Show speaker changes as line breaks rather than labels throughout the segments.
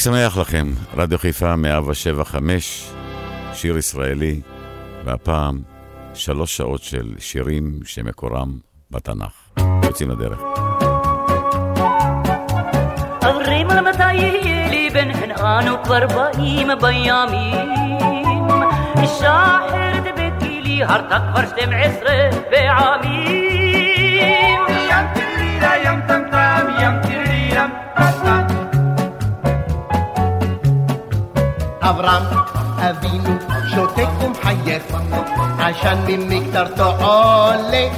חג שמח לכם, רדיו חיפה 175, שיר ישראלי, והפעם שלוש שעות של שירים שמקורם בתנ"ך. יוצאים לדרך.
עברים על מתי יהיה לי בן חן אנו כבר באים בימים אישה אחרת בגילי הרתה כבר שתים עשרה פעמים
אברהם אבינו שותק ומחייך, עשן ממקטרתו עולה.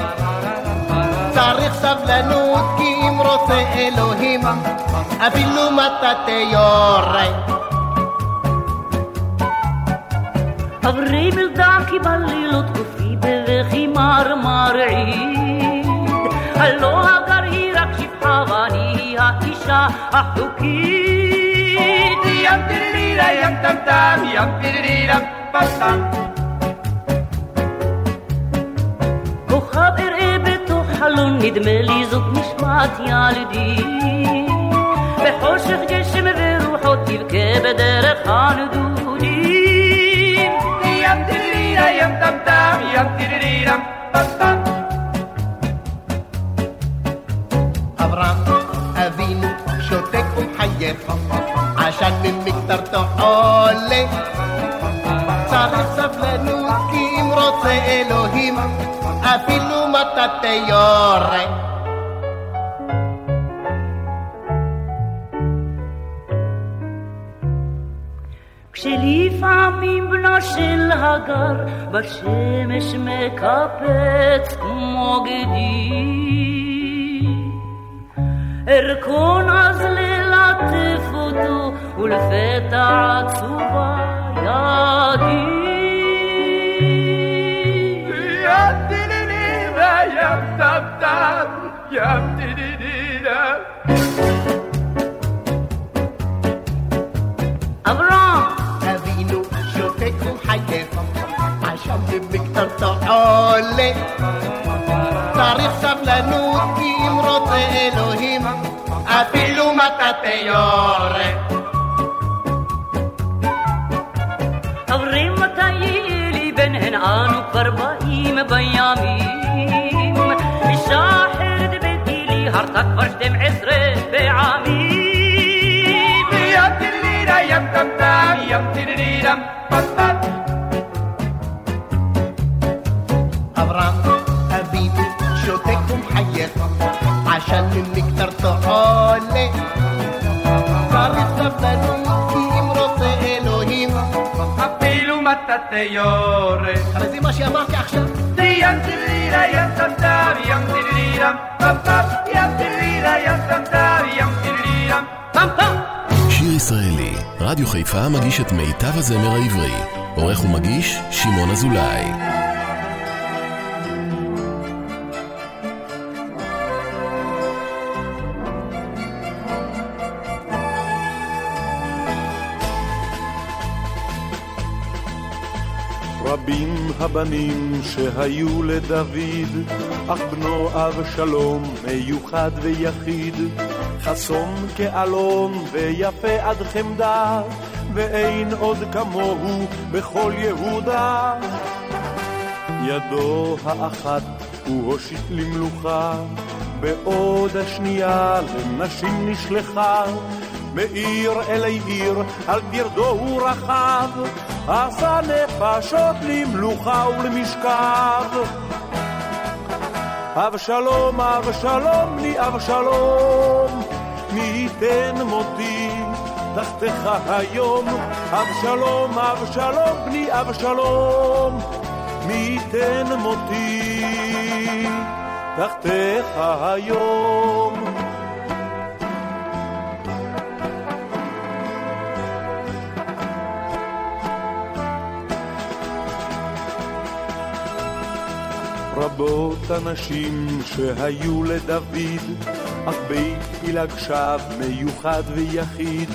צריך סבלנות כי אם רוצה אלוהים, אפילו מטאטא יורה.
אברי בלדה כי בלילות גופי בבכי מרמרעית, הלא הגר היא רק שפחה ואני האישה החוקית. yam tiririra, yam tam tam, yam tiririra, pam pam. כוכב אראה בתוך חלון, נדמה לי זאת משמעת ילדי. בחושך גשם ורוחות תבכה בדרך הנדודים. ים טירירה, ים טם
טם, ים טירירה, פם פם.
אברהם אבינו שותק ומחייך עולה. צריך סבלנות אם רוצה אלוהים, אפילו מטאטא יורה.
כשלפעמים בנו של הגר בשמש מקפץ כמו גדי. ארכון אז ל... ללטף אותו ולפתע עצובה ידי. ים דידידי וים טם טם ים דידידי
עולה. צריך סבלנות כי אם רוצה אלוהים, אפילו מטאטא יורק.
אומרים מתי לי בן הנען וכבר באים בימים, שחר דבתי לי הרתה כבר שתים עשרה פעמים. ים טירירה ים טם טם ים טירירה פם פם
אברהם אבינו שותק ומחייך
עשן ממקרה יורה.
הרי זה מה שאמרתי עכשיו.
ים טילירה ים טמטם ים טילירה פם פם ים טילירה ים טמטם ים טילירה פם פם
שיר ישראלי, רדיו חיפה מגיש את מיטב הזמר העברי. עורך ומגיש, שמעון אזולאי.
הבנים שהיו לדוד, אך בנו אבשלום מיוחד ויחיד, חסון כאלון ויפה עד חמדה, ואין עוד כמוהו בכל יהודה. ידו האחת הוא הושיט למלוכה, בעוד השנייה לנשים נשלחה. מעיר אלי עיר, על פרדו הוא רכב, עשה נפשות למלוכה ולמשכב. אבשלום, אבשלום, בני אבשלום, מי ייתן מותי תחתיך היום. אבשלום, אבשלום, בני אבשלום, מי ייתן מותי תחתיך היום. רבות הנשים שהיו לדוד, אך בית פילג שב מיוחד ויחיד,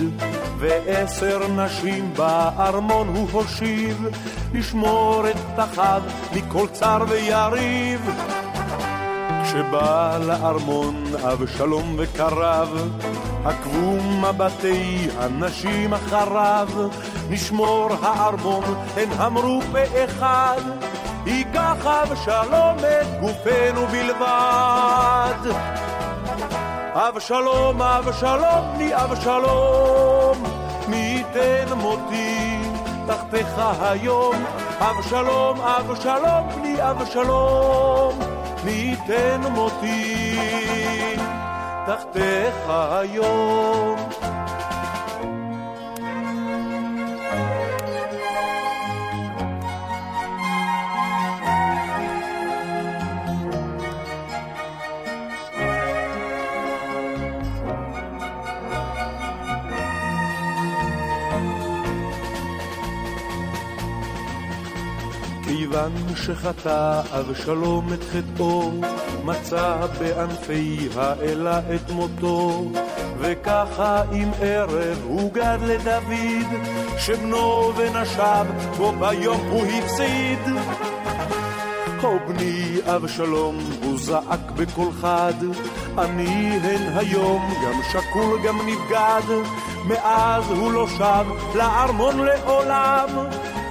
ועשר נשים בארמון הוא הושיב, לשמור את פתחיו מכל צר ויריב. כשבא לארמון אבשלום וקרב, עקבו מבטי הנשים אחריו, נשמור הארמון, הן אמרו פה אחד. ייקח אבשלום את גופנו בלבד. אבשלום, אבשלום, בני אבשלום, מי ייתן מותי תחתיך היום. אבשלום, אבשלום, בני אבשלום, מי ייתן מותי תחתיך היום. כיוון שחטא אבשלום את חטאו, מצא בענפי האלה את מותו. וככה עם ערב הוגד לדוד, שבנו ונשב בו ביום הוא הפסיד. הו בני אבשלום, הוא זעק בקול חד, אני הן היום גם שקול גם נבגד, מאז הוא לא שב לארמון לעולם.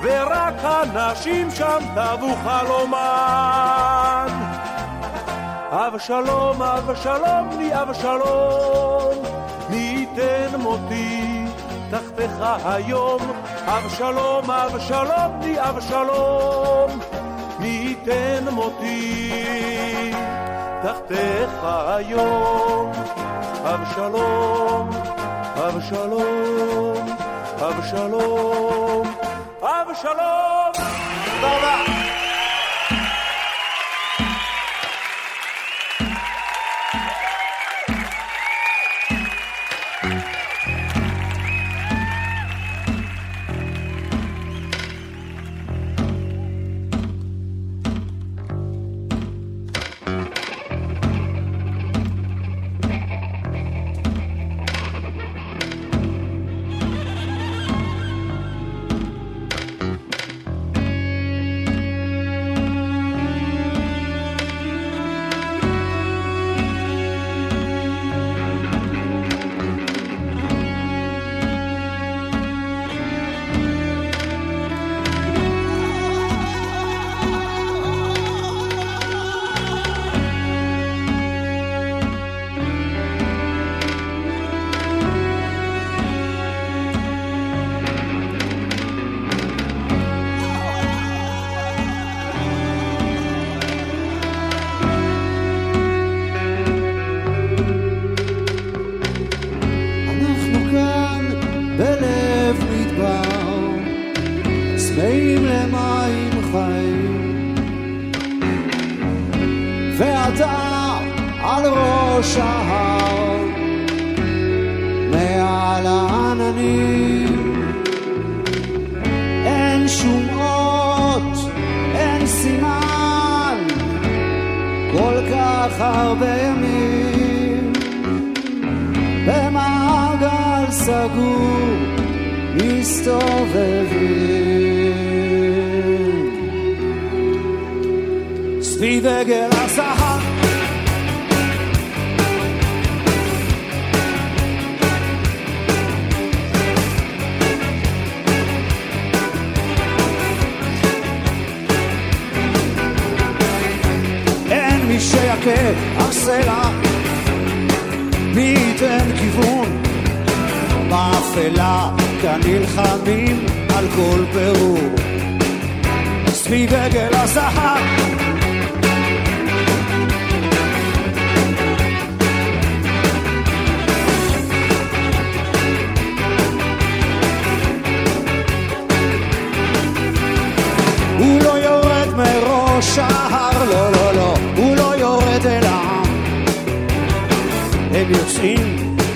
ורק הנשים שם טבו חלומן. אבשלום, אבשלום, בני אבשלום, מי ייתן מותי תחתיך היום. אבשלום, אבשלום, בני אבשלום,
מי ייתן מותי תחתיך היום, אבשלום, אבשלום, אבשלום, אבשלום. תודה רבה.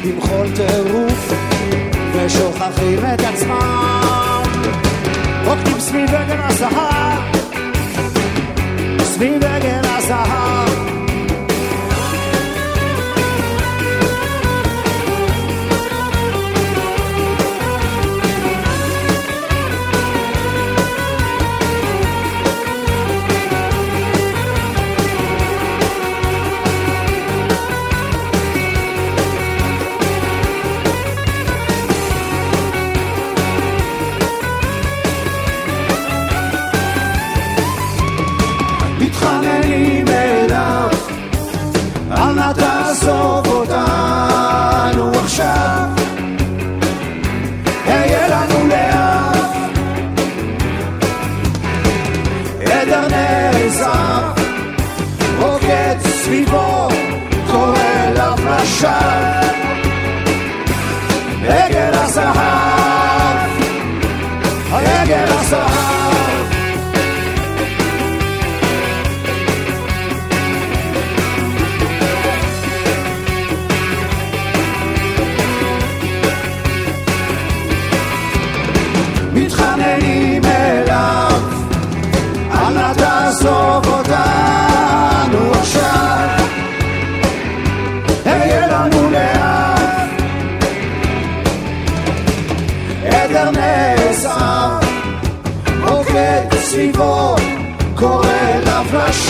במחול טירוף, ושוכחים את עצמם. רוקדים סביב עגל הזהב, סביב עגל הזהב.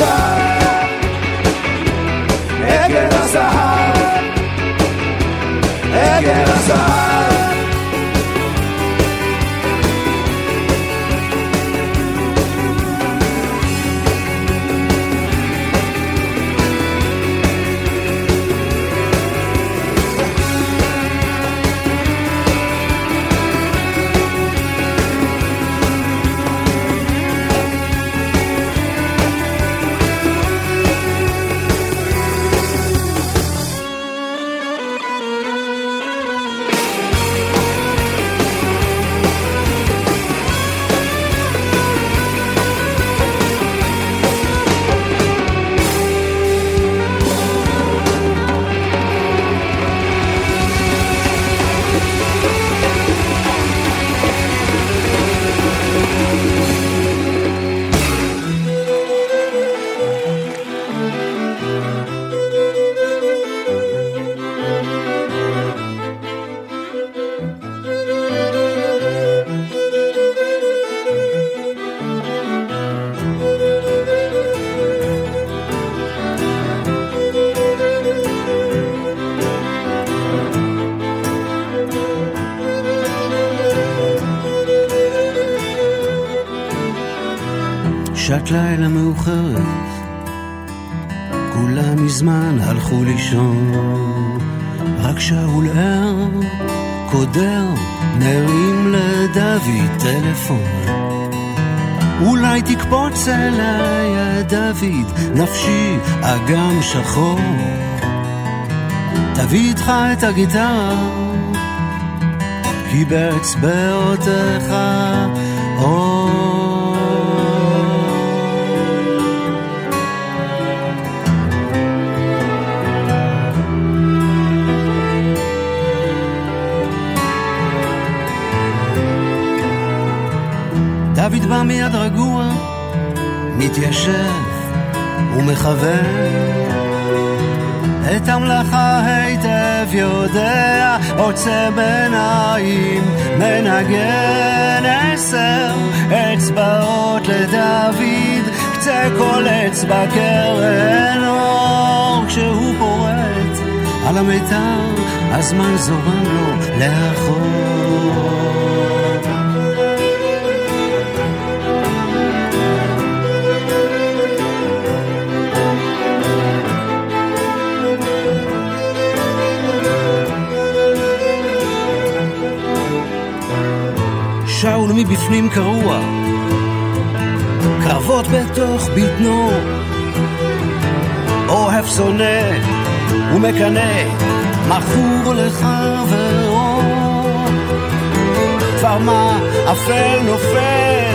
deixar. נפשי אגם שחור. תביא איתך את הגיטרה, כי באצבעותיך אור. דוד בא מיד רגוע, מתיישב ומכוון. את המלאכה היטב יודע, עוצם עיניים, מנגן עשר אצבעות לדוד, קצה כל אצבע קרן אור, כשהוא פורט על המיתר, הזמן זורם לו לאחור. שאול מבפנים קרוע, קרבות בתוך בטנו, אוהב שונא ומקנא, מכור לחברו. כבר מה אפל נופל,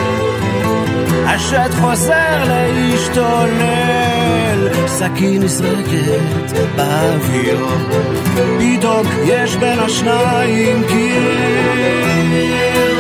השד חוזר להשתולל, סכין נזרקת באוויר, פתאום יש בין השניים קיר.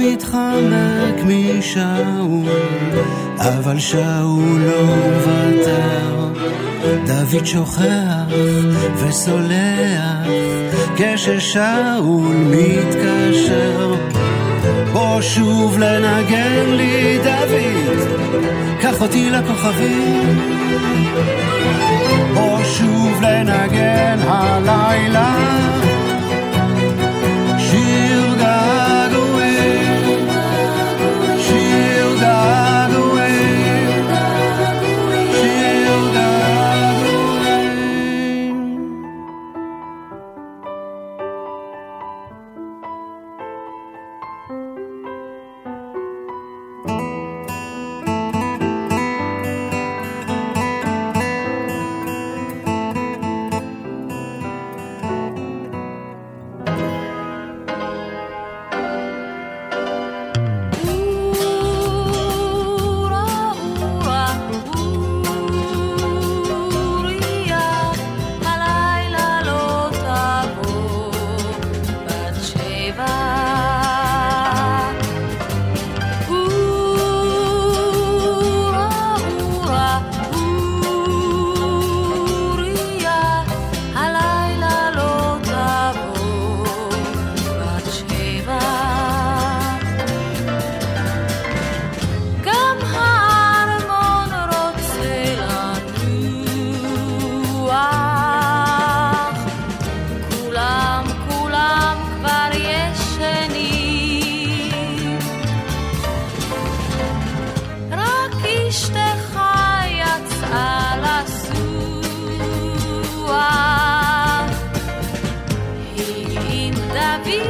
מתחמק משאול, אבל שאול לא מוותר. דוד שוכח וסולח, כששאול מתקשר. בוא שוב לנגן לי דוד, קח אותי לכוכבים. בוא שוב לנגן הלילה, vida.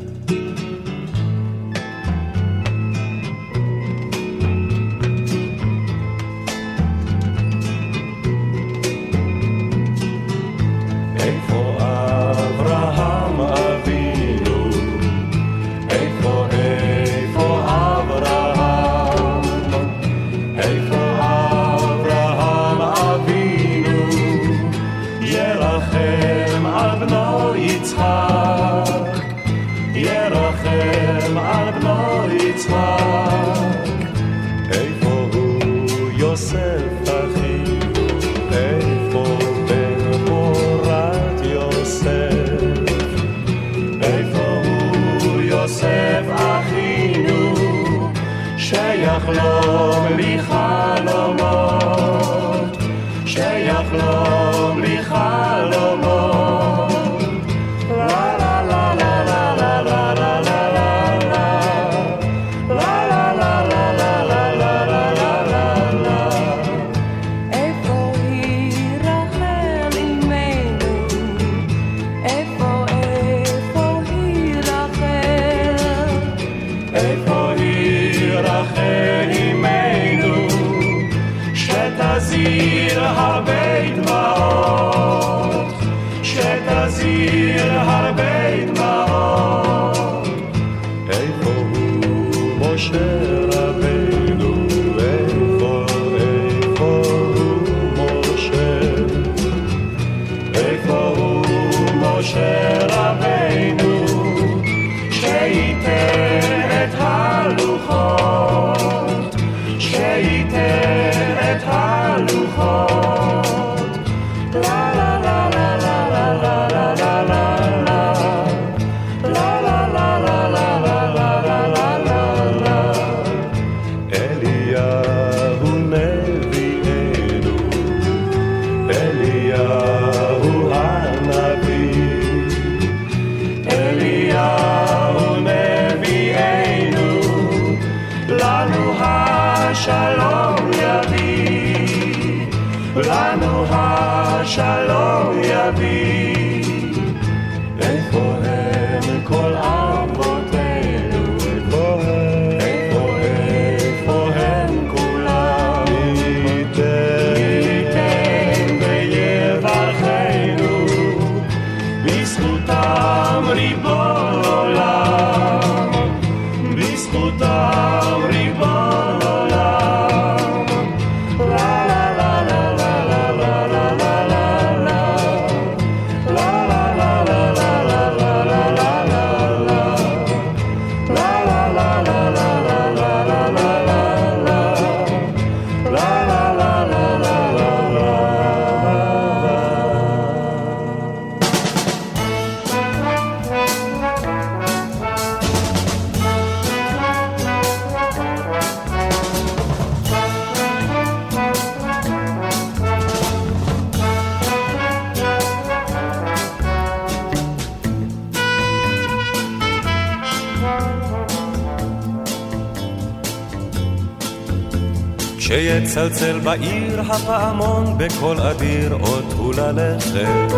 כשיצלצל בעיר הפעמון בקול אדיר עוד הוא ללכת.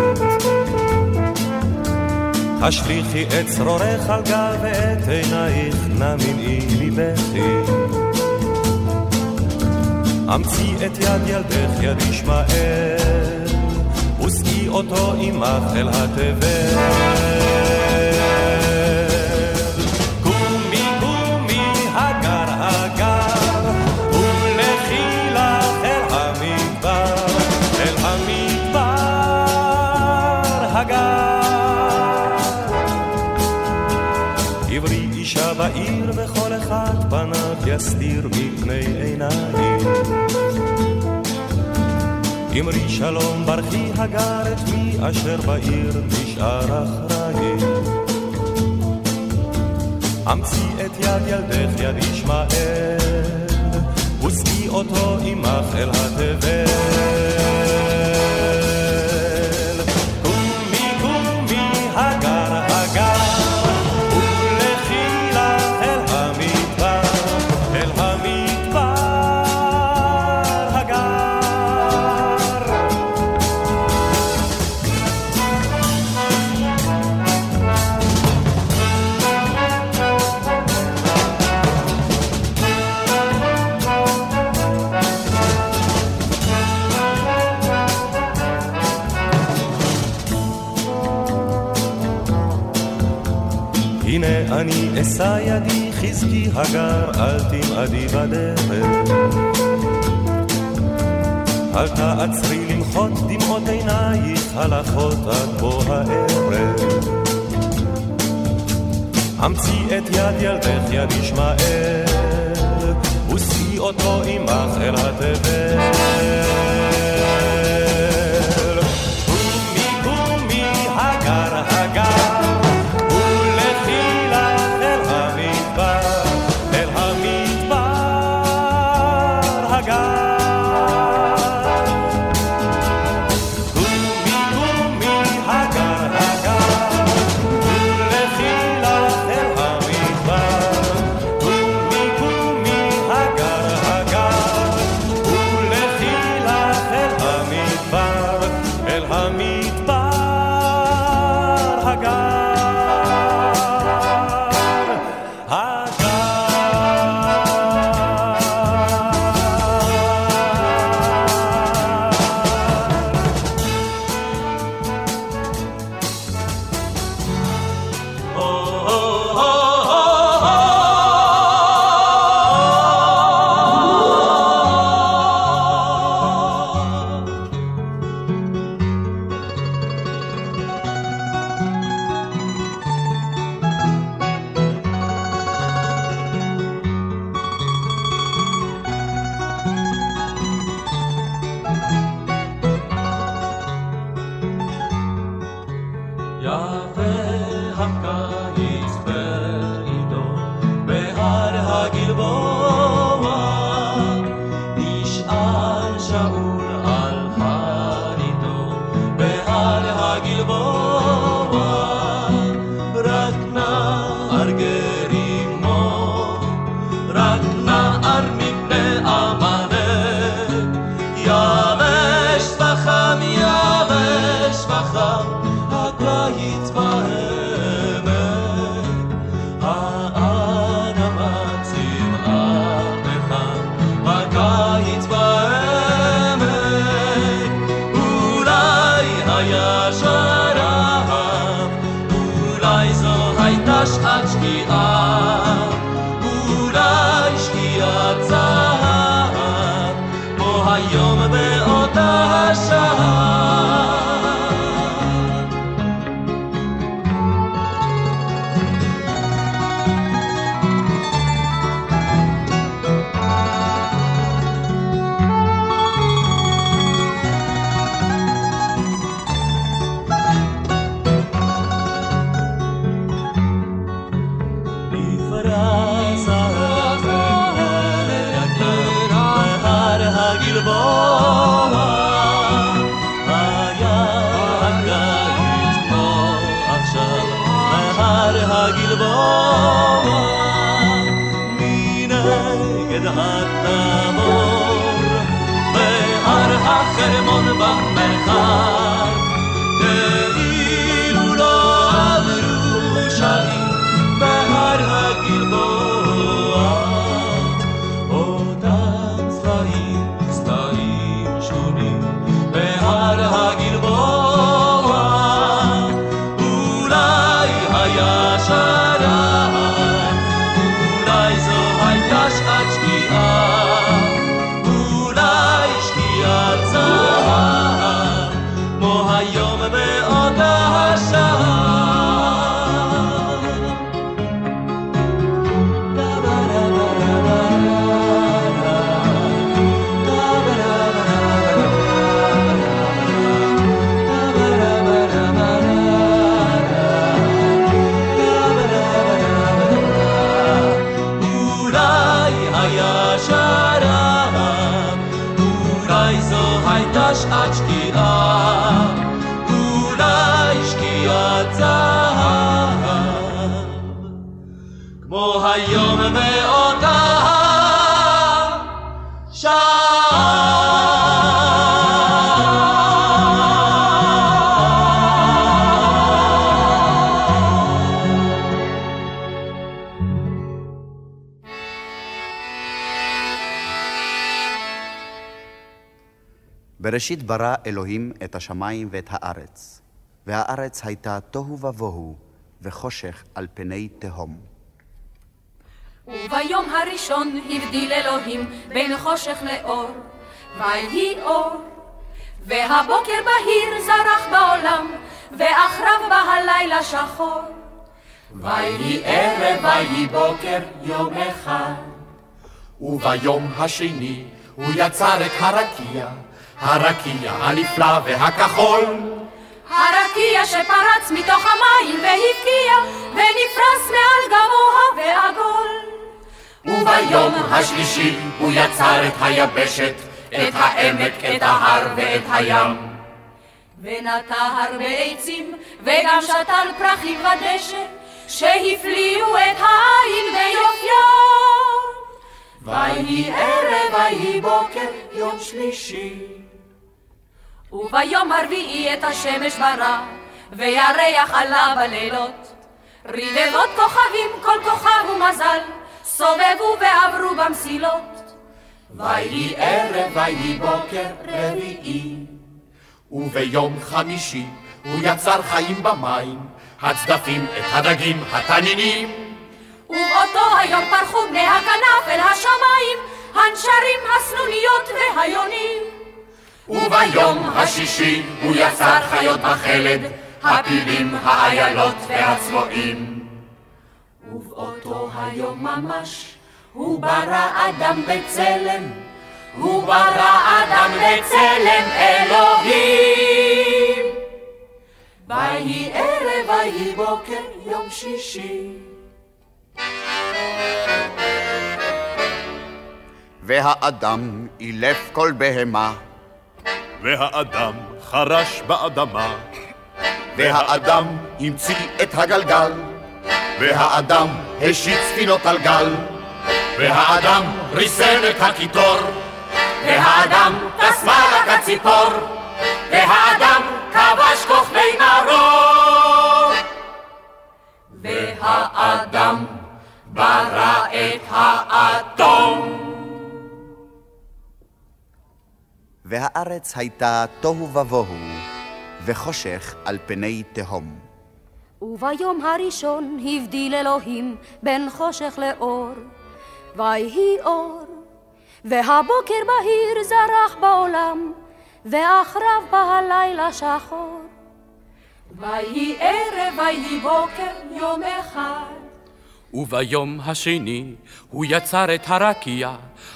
השליכי את צרורך על גב ואת עינייך נא מנעי מבכי. אמצי את יד ילדך יד ישמעאל ושאי אותו עמך אל התבל. יסתיר מפני עיניים אמרי שלום ברכי הגר את מי אשר בעיר נשאר אחראי אמצי את יד ילדך יד ישמעאל ושאי אותו עמך אל התבל אשא ידי חזקי הגר אל תמעדי בדרך. אל תעצרי למחות דמעות עינייך הלכות עד בוא הערב. אמצי את יד ילדך יד ישמעאל ושאי אותו עמך אל התבל
love
בראשית ברא אלוהים את השמיים ואת הארץ, והארץ הייתה תוהו ובוהו, וחושך על פני תהום.
וביום הראשון הבדיל אלוהים בין חושך לאור, ויהי אור. והבוקר בהיר זרח בעולם, ואחריו בא הלילה שחור.
ויהי ערב, ויהי בוקר, יום אחד. וביום השני הוא יצר את הרקיע, הרקיע הנפלא והכחול.
הרקיע שפרץ מתוך המים והבקיע, ונפרס מעל גבוה ועגול.
וביום השלישי הוא יצר את היבשת, את העמק, את ההר ואת הים.
ונטע הרבה עצים, וגם שתל פרחים ודשא, שהפליאו את העין ביופיו.
ויהי ערב, ויהי בוקר, יום שלישי.
וביום הרביעי את השמש ברא, וירח עלה בלילות. רבבות כוכבים, כל כוכב ומזל, סובבו ועברו במסילות.
ויהי ערב, ויהי בוקר, רביעי. וביום חמישי הוא יצר חיים במים, הצדפים, את הדגים, התנינים.
ובאותו היום פרחו בני הכנף אל השמיים, הנשרים, הסנוניות והיונים.
וביום השישי הוא יצר חיות בחלד, הפילים, האיילות והצבועים.
ובאותו היום ממש, הוא ברא אדם בצלם, הוא ברא אדם בצלם אלוהים.
ויהי ערב, ויהי בוקר, יום שישי.
והאדם אילף כל בהמה,
והאדם חרש באדמה,
והאדם המציא את הגלגל, והאדם השית ספינות על גל, והאדם ריסן את הקיטור, והאדם טס מעלה כציפור, והאדם כבש כוכבי נרור. והאדם ברא את האטום.
והארץ הייתה תוהו ובוהו, וחושך על פני תהום.
וביום הראשון הבדיל אלוהים בין חושך לאור, ויהי אור. והבוקר בהיר זרח בעולם, ואחריו בא הלילה שחור.
ויהי ערב, ויהי בוקר, יום אחד.
וביום השני הוא יצר את הרקיע,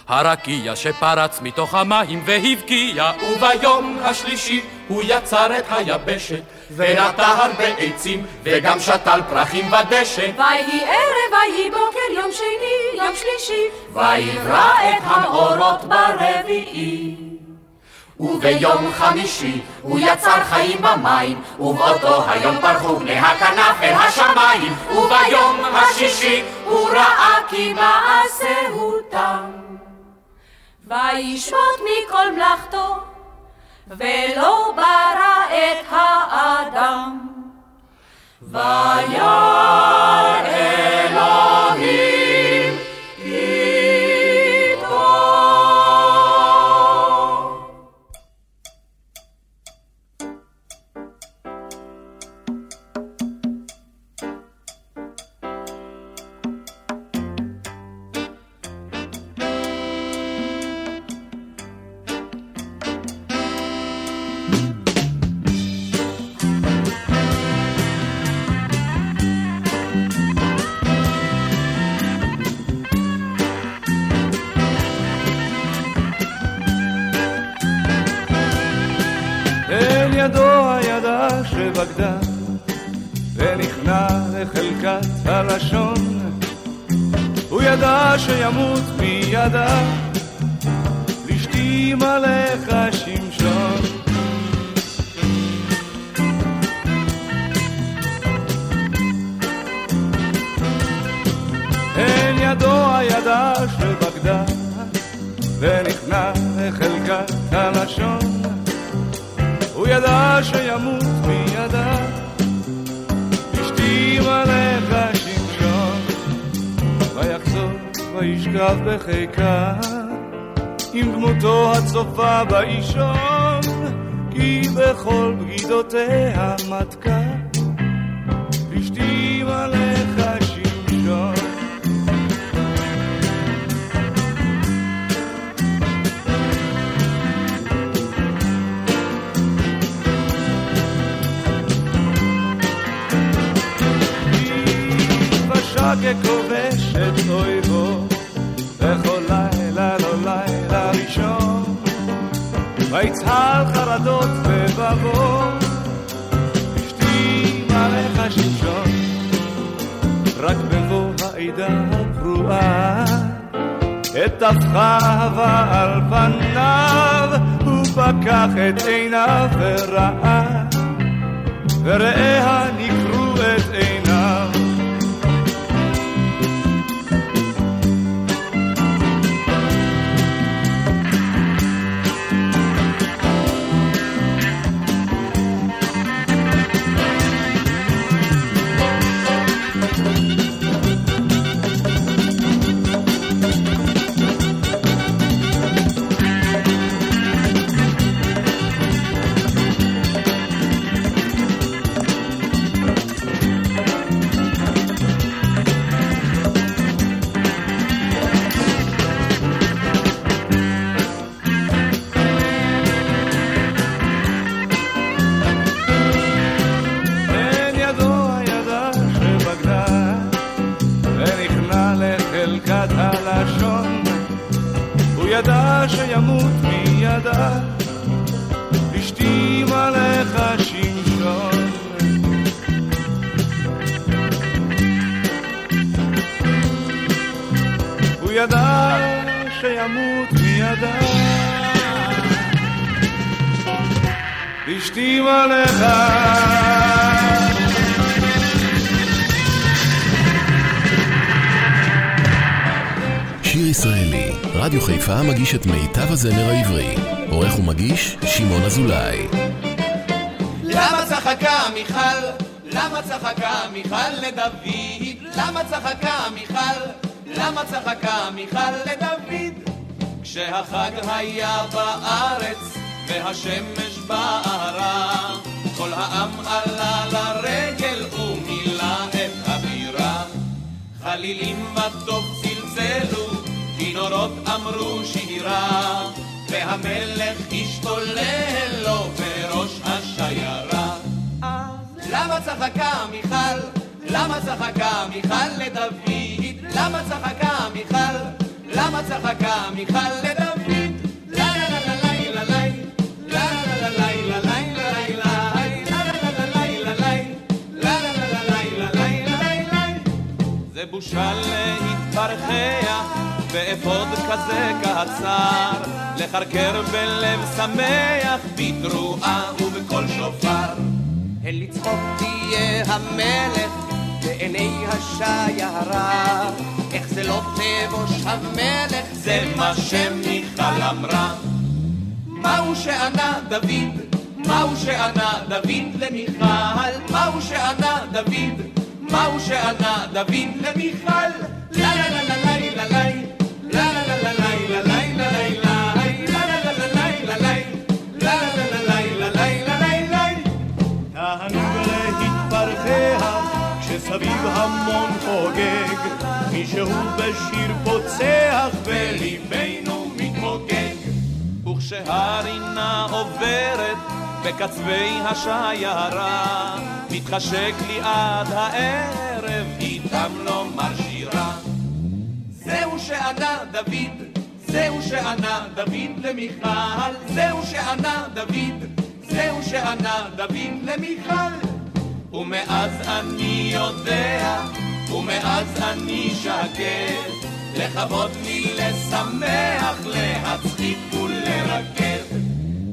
הרקיע שפרץ מתוך המים והבקיע.
וביום השלישי הוא יצר את היבשת, ונטע הרבה עצים, וגם שתל פרחים בדשא.
ויהי ערב, ויהי בוקר, יום שני, יום שלישי,
ויברא את המאורות ברביעי. וביום חמישי הוא יצר חיים במים, ובאותו היום פרחו בני הכנף אל השמיים, וביום השישי הוא ראה כי מעשהו תם.
וישמוט מכל מלאכתו, ולא ברא את האדם. וירא
שבגדה, ונכנע לחלקת הלשון. הוא ידע שימות מידה, לשתי מלך שמשון. אל ידו הידה שבגדה, ונכנע לחלקת הלשון. הוא ידע שימות מידה, אשתי מלך שמשון, ויחזור וישכב בחיקה, עם דמותו הצופה באישון, כי בכל בגידותיה מתקה, אשתי מלך בשע ככובש את אויבו, וכל לילה לא לילה ראשון, ויצהל חרדות בבבו, אשתי מלך שמשון, רק בבוא העדה הפרועה, את אהבה על פניו, הוא פקח את עיניו וראה, ורעיה נקרו את שימות מידה, אשתי מלאך שמשון. הוא ידע שימות מידה, אשתי מלאך
שיר ישראלי. רדיו חיפה מגיש את מיטב הזמר העברי. עורך ומגיש, שמעון אזולאי.
למה צחקה מיכל? למה צחקה מיכל לדוד? למה צחקה מיכל? למה צחקה מיכל לדוד? כשהחג היה בארץ והשמש בערה, כל העם עלה לרגל ומילא את הבירה. חלילים וטוב צלצלו, כינורות אמרו שירה, והמלך השתולל לו בראש השיירה. למה צחקה מיכל? למה צחקה מיכל לדוד? למה צחקה מיכל? למה צחקה מיכל לדוד? בושה להתפרחח באפוד כזה קצר, לחרקר בלב שמח בתרועה ובקול שופר. הן לצחוק תהיה המלך בעיני השיירה, איך זה לא תבוש המלך, זה מה שמיכל אמרה. מהו שענה דוד? מהו שענה דוד למיכל? מהו שענה דוד? מהו שענה דוד למיכל? לה לה לה לה לה לה לה
פוצח
וליבנו מתמוגג. וכשהרינה עוברת בקצווי השיירה מתחשק לי עד הערב איתם לומר שירה. זהו שענה דוד זהו שענה דוד למיכל זהו שענה דוד זהו שענה דוד למיכל. ומאז אני יודע ומאז אני שקט לכבוד לי לשמח להצחיק ולרקד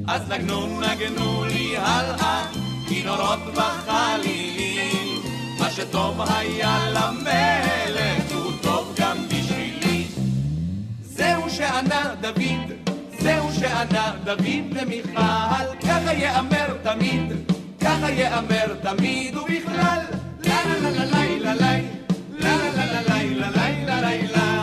אז נגנו נגנו לי הלאה כינורות וחלילים מה שטוב היה למלך הוא טוב גם בשבילי זהו שענה דוד זהו שענה דוד למיכל ככה יאמר תמיד ככה יאמר תמיד ובכלל לה לה לה לה לה לה לה לה לה לה לה לה לה ככה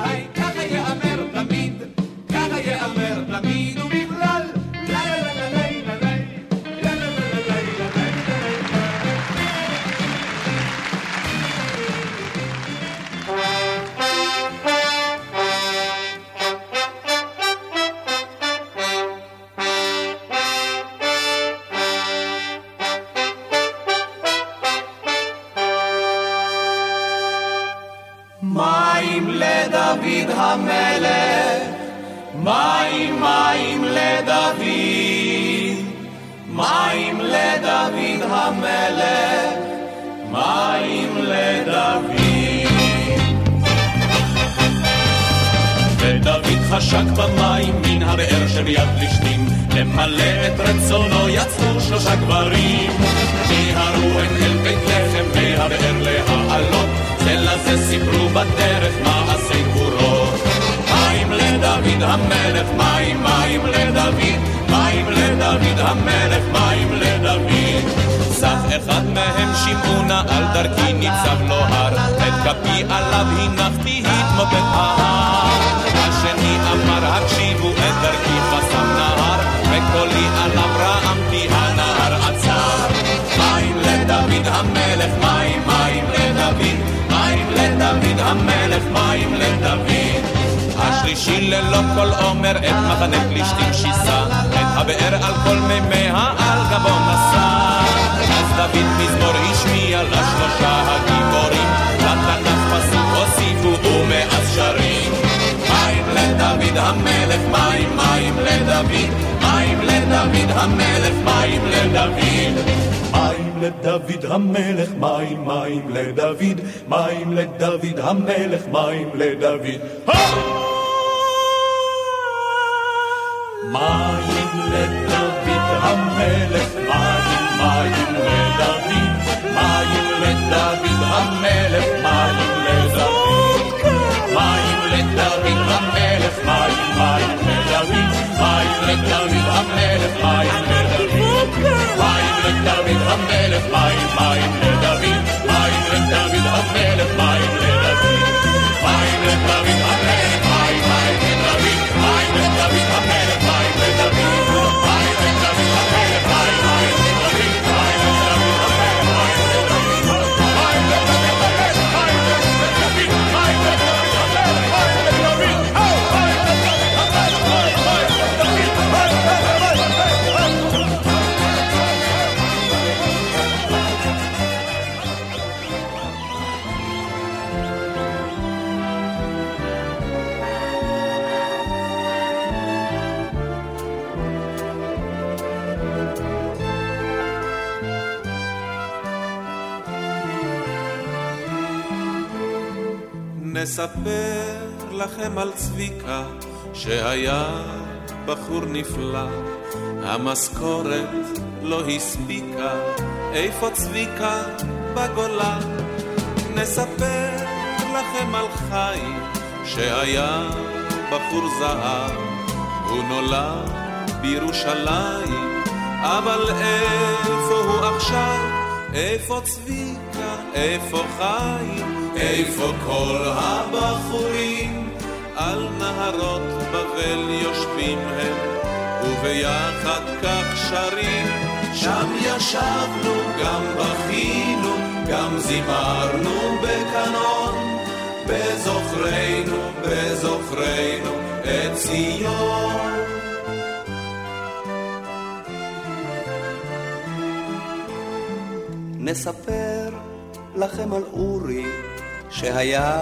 מים לדוד המלך, מים מים לדוד, מים לדוד המלך, מים לדוד. ודוד חשק במים מן הבאר שביד פלישתים, למלא את רצונו יצאו שלושה גברים, מיהרו את בית לחם מהבאר להעלות, זה לזה סיפרו בדרך מעשי גבורות. מים לדוד המלך, מים מים לדוד, מים לדוד המלך, מים לדוד. סך אחד מהם שמעונה על דרכי ניצב לו הר, את כפי עליו הנחתי התמוטט ההר. השני אמר הקשיבו את דרכי חסם נהר, וקולי עליו רעמתי הנהר עצר. מים לדוד המלך, מים מים לדוד, לדוד המלך, מים לדוד. השלישי ללא כל עומר את מחנה פלישתים שיסה, את הבאר על כל מימיה על גבו נשא. אז דוד מזמור השמיע לשלושה הגיבורים, לתנ"ך פסוק הוסיפו ומאז שרים. מים לדוד המלך, מים מים לדוד, מים לדוד המלך, מים לדוד.
מים לדוד המלך, מים, מים לדוד, מים לדוד המלך, מים לדוד. מים לדוד המלך, מים, מים לדוד, מים לדוד המלך, מים לדוד. מים לדוד המלך,
מים, מים לדוד, מים לדוד המלך, מים לדוד.
לכם על צביקה שהיה בחור נפלא, המשכורת לא הספיקה, איפה צביקה בגולה? נספר לכם על חיים שהיה בחור זהב, הוא נולד בירושלים, אבל איפה הוא עכשיו? איפה צביקה? איפה חיים? איפה כל הבחורים? על נהרות בבל יושבים הם, וביחד כך שרים. שם ישבנו, גם בכינו, גם זימרנו בקנון, בזוכרנו, בזוכרנו את ציון.
נספר לכם על אורי שהיה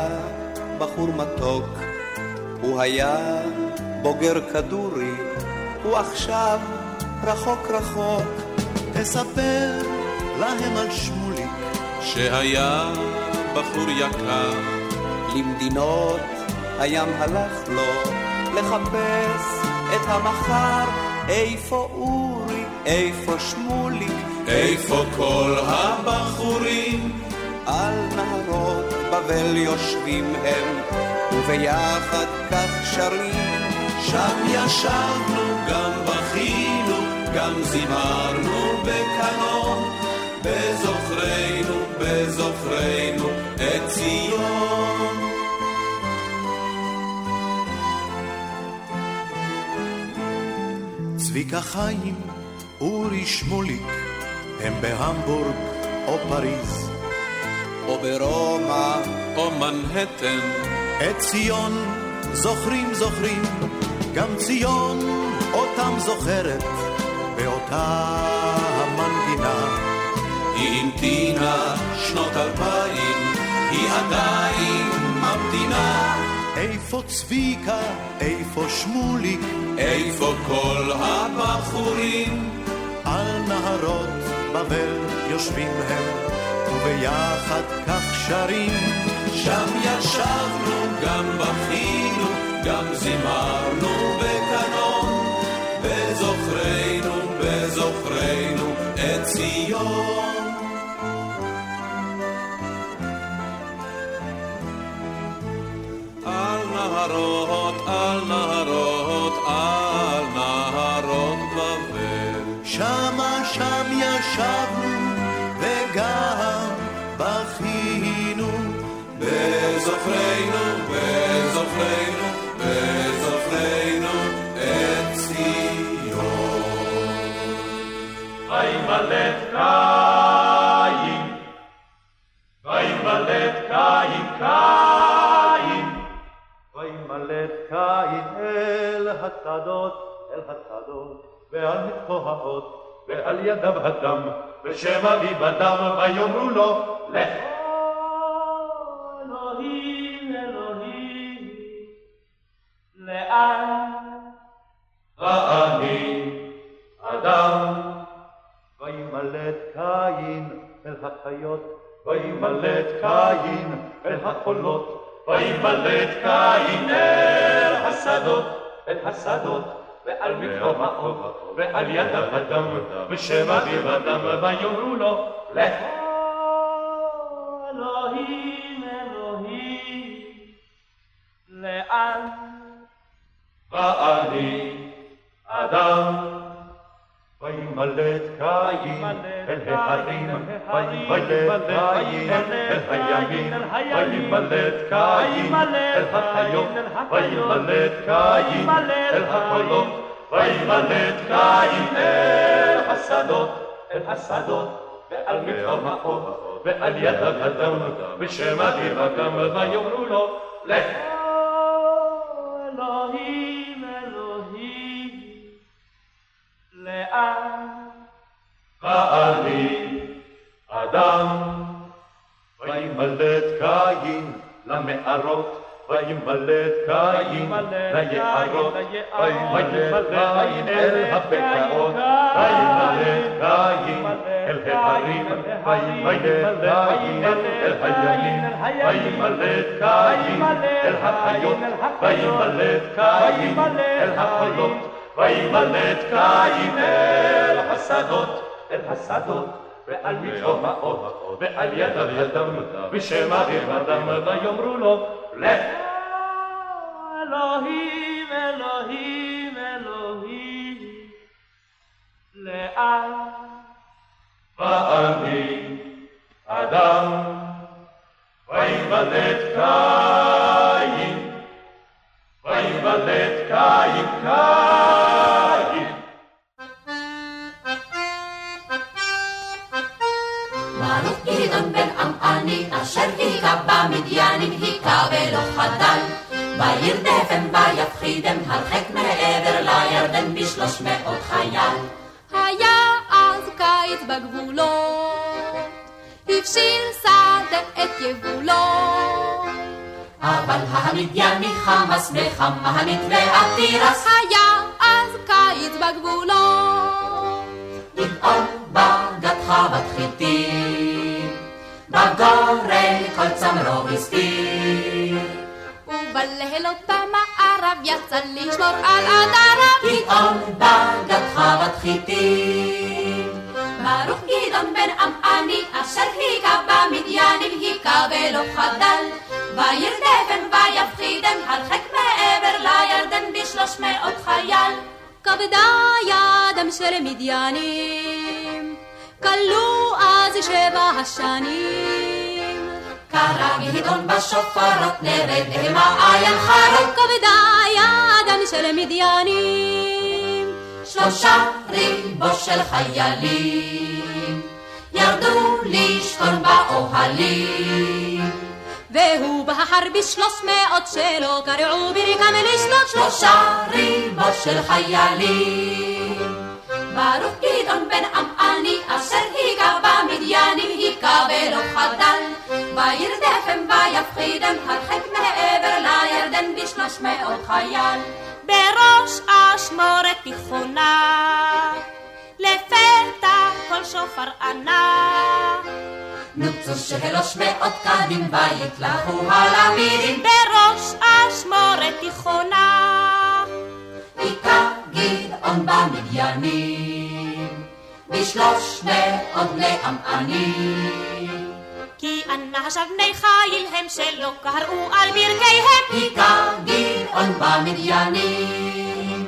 בחור מתוק, הוא היה בוגר כדורי, הוא עכשיו רחוק רחוק.
נספר להם על שמוליק שהיה בחור יקר,
למדינות הים הלך לו לחפש את המחר, איפה אורי, איפה שמוליק,
איפה כל הבחורים?
על נהרות בבל יושבים הם, וביחד כך שרים.
שם ישבנו, גם בכינו, גם זימרנו בקנון, בזוכרנו, בזוכרנו את ציון.
צביקה חיים, אורי שמוליק, הם בהמבורג או פריז.
או ברומא,
או מנהטן.
את ציון זוכרים זוכרים, גם ציון אותם זוכרת, באותה המנגינה.
היא המתינה שנות אלפיים, היא עדיין ממתינה.
איפה צביקה, איפה שמוליק,
איפה כל הבחורים?
על נהרות בבל יושבים הם, וביחד כך שרים.
שם ישבנו, גם בכינו, גם זימרנו בקנון, בזוכרנו, בזוכרנו את ציון. על נהרות, על נהרות, על נהרות בבל.
שמה שם ישבנו וגם
בזוכרנו, בזוכרנו, בזוכרנו את ציון.
וימלט קין, וימלט קין, קין, וימלט קין אל השדות, אל השדות, ועל מצחו האות, ועל ידיו הדם, בשם אבי בדם, ויאמרו לו, לך. לאן? ואני אדם. וימלט קין אל החיות, וימלט קין אל החולות, וימלט קין אל השדות, אל השדות, ועל מקום האוב, ועל ידיו הדם, בשם אביו הדם, ויאמרו לו, לך. אלוהים, אלוהים, לאן? ואני אדם.
וימלט קין אל ההרים, וימלט קין אל הימים, וימלט קין אל החיות, וימלט קין אל הקולות, וימלט קין אל השדות, אל השדות, ועל מדרום האור, ועל יד אדם, בשם אביו אגם, ויאמרו לו, לך.
אלוהים, לאן?
ואני אדם, וימלט קין למערות, וימלט קין ליערות, וימלט קין אל הבקעות, וימלט קין אל ההרים, וימלט קין אל הימים, וימלט קין אל החיות, וימלט קין אל החולות, וימלט קין אל השדות, אל השדות. ועל מדרום האור, ועל ידיו ידם, בשם אביו אדם, ויאמרו לו, לך.
אלוהים, אלוהים, אלוהים, לאן?
ואני אדם, וימלט קין, וימלט קין, קין.
בן עמעני, אשר היכה במדיינים, היכה ולא חדל. וירדפם ויפחידם הרחק מעבר לירדן בשלוש מאות חייל.
היה אז קיץ בגבולות, הבשיל שדה את יבולו.
אבל המדייני חמאס וחמנית ועתירס,
היה אז קיץ בגבולות.
גדעון בגד חוות חיטים, בגורן כל צמרו הסתיר.
ובלילות במערב יצא לשמור על עדריו.
גדעון בגד חוות חיטים. ברוך גדעון בן עמעני, אשר היכה במדיינים, היכה ולא חדל. וירדפם ויפחידם הרחק מעבר לירדן בשלוש מאות חייל.
כבדה ידם של מדיינים, כלו אז שבע השנים.
קרא גדעון בשופרות נרד למעיין חרון.
כבדה ידם של מדיינים,
שלושה ריבו של חיילים ירדו לשכון באוהלים.
והוא בהר בשלוש מאות שלו קרעו ברכם לשלוש
שלושה ריבו של חיילים. ברוך גדעון בן עמעני אשר היכה במדיינים היכה ולא חדל. וירדפם ויפחידם הרחק מעבר לירדן בשלוש מאות חייל.
בראש אשמורת תיכונה, לפתע כל שופר ענה.
נוצו שלוש מאות קדים ויתלהו הלמידים.
בראש אשמורת תיכונה,
היכה גדעון במדיינים, בשלוש מאות בני עמענים.
כי אנשיו בני חיל הם שלא קראו על ברכיהם.
היכה גדעון במדיינים,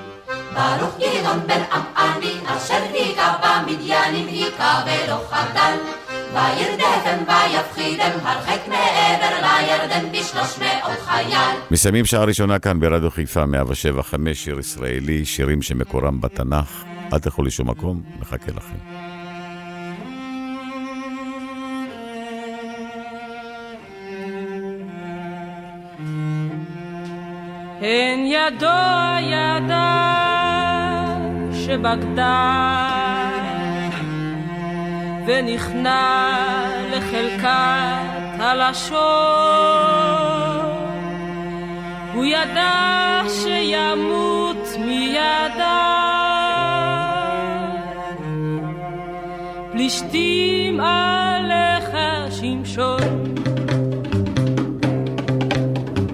ברוך גדעון בן עמעני, אשר היכה במדיינים, היכה ולא חדל. וירדפם ויפחידם הרחק מעבר לירדן בשלוש מאות חייל.
מסיימים שעה ראשונה כאן ברדיו חיפה 175, שיר ישראלי, שירים שמקורם בתנ"ך. אל תלכו לשום מקום, מחכה לכם.
הן ידו הידה שבגדה ונכנע לחלקת הלשון. הוא ידע שימות מידה. פלישתים עליך שמשון.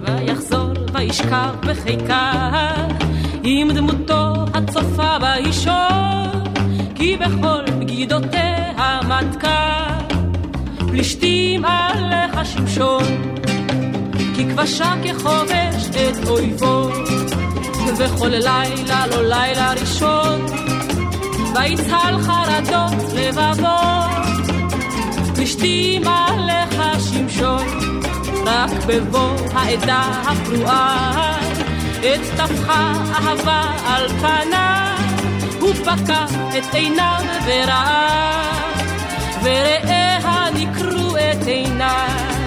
ויחזור וישכב בחיקה עם דמותו הצופה באישון. כי בכל בגידותיה מתקה, פלישתים עליך שמשון, כי כבשה כחובש את אויבו, וכל לילה לא לילה ראשון, ויצהל חרדות לבבו, פלישתים עליך שמשון, רק בבוא העדה הפרועה, את טפחה אהבה על פניו, הוא פקע את עיניו וראה, ורעיה נקרו את עיניו.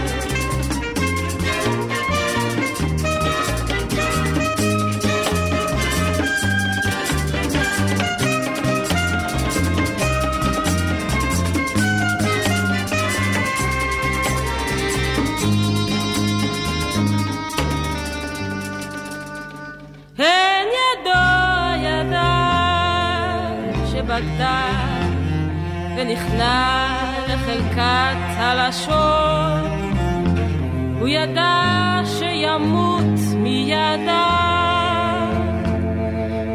בגדה ונכנע לחלקת הלשון. הוא ידע שימות מידה,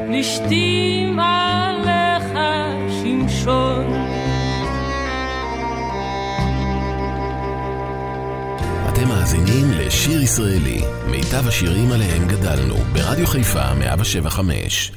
לשתים עליך שמשון.
אתם מאזינים לשיר ישראלי, מיטב השירים עליהם גדלנו, ברדיו חיפה 175.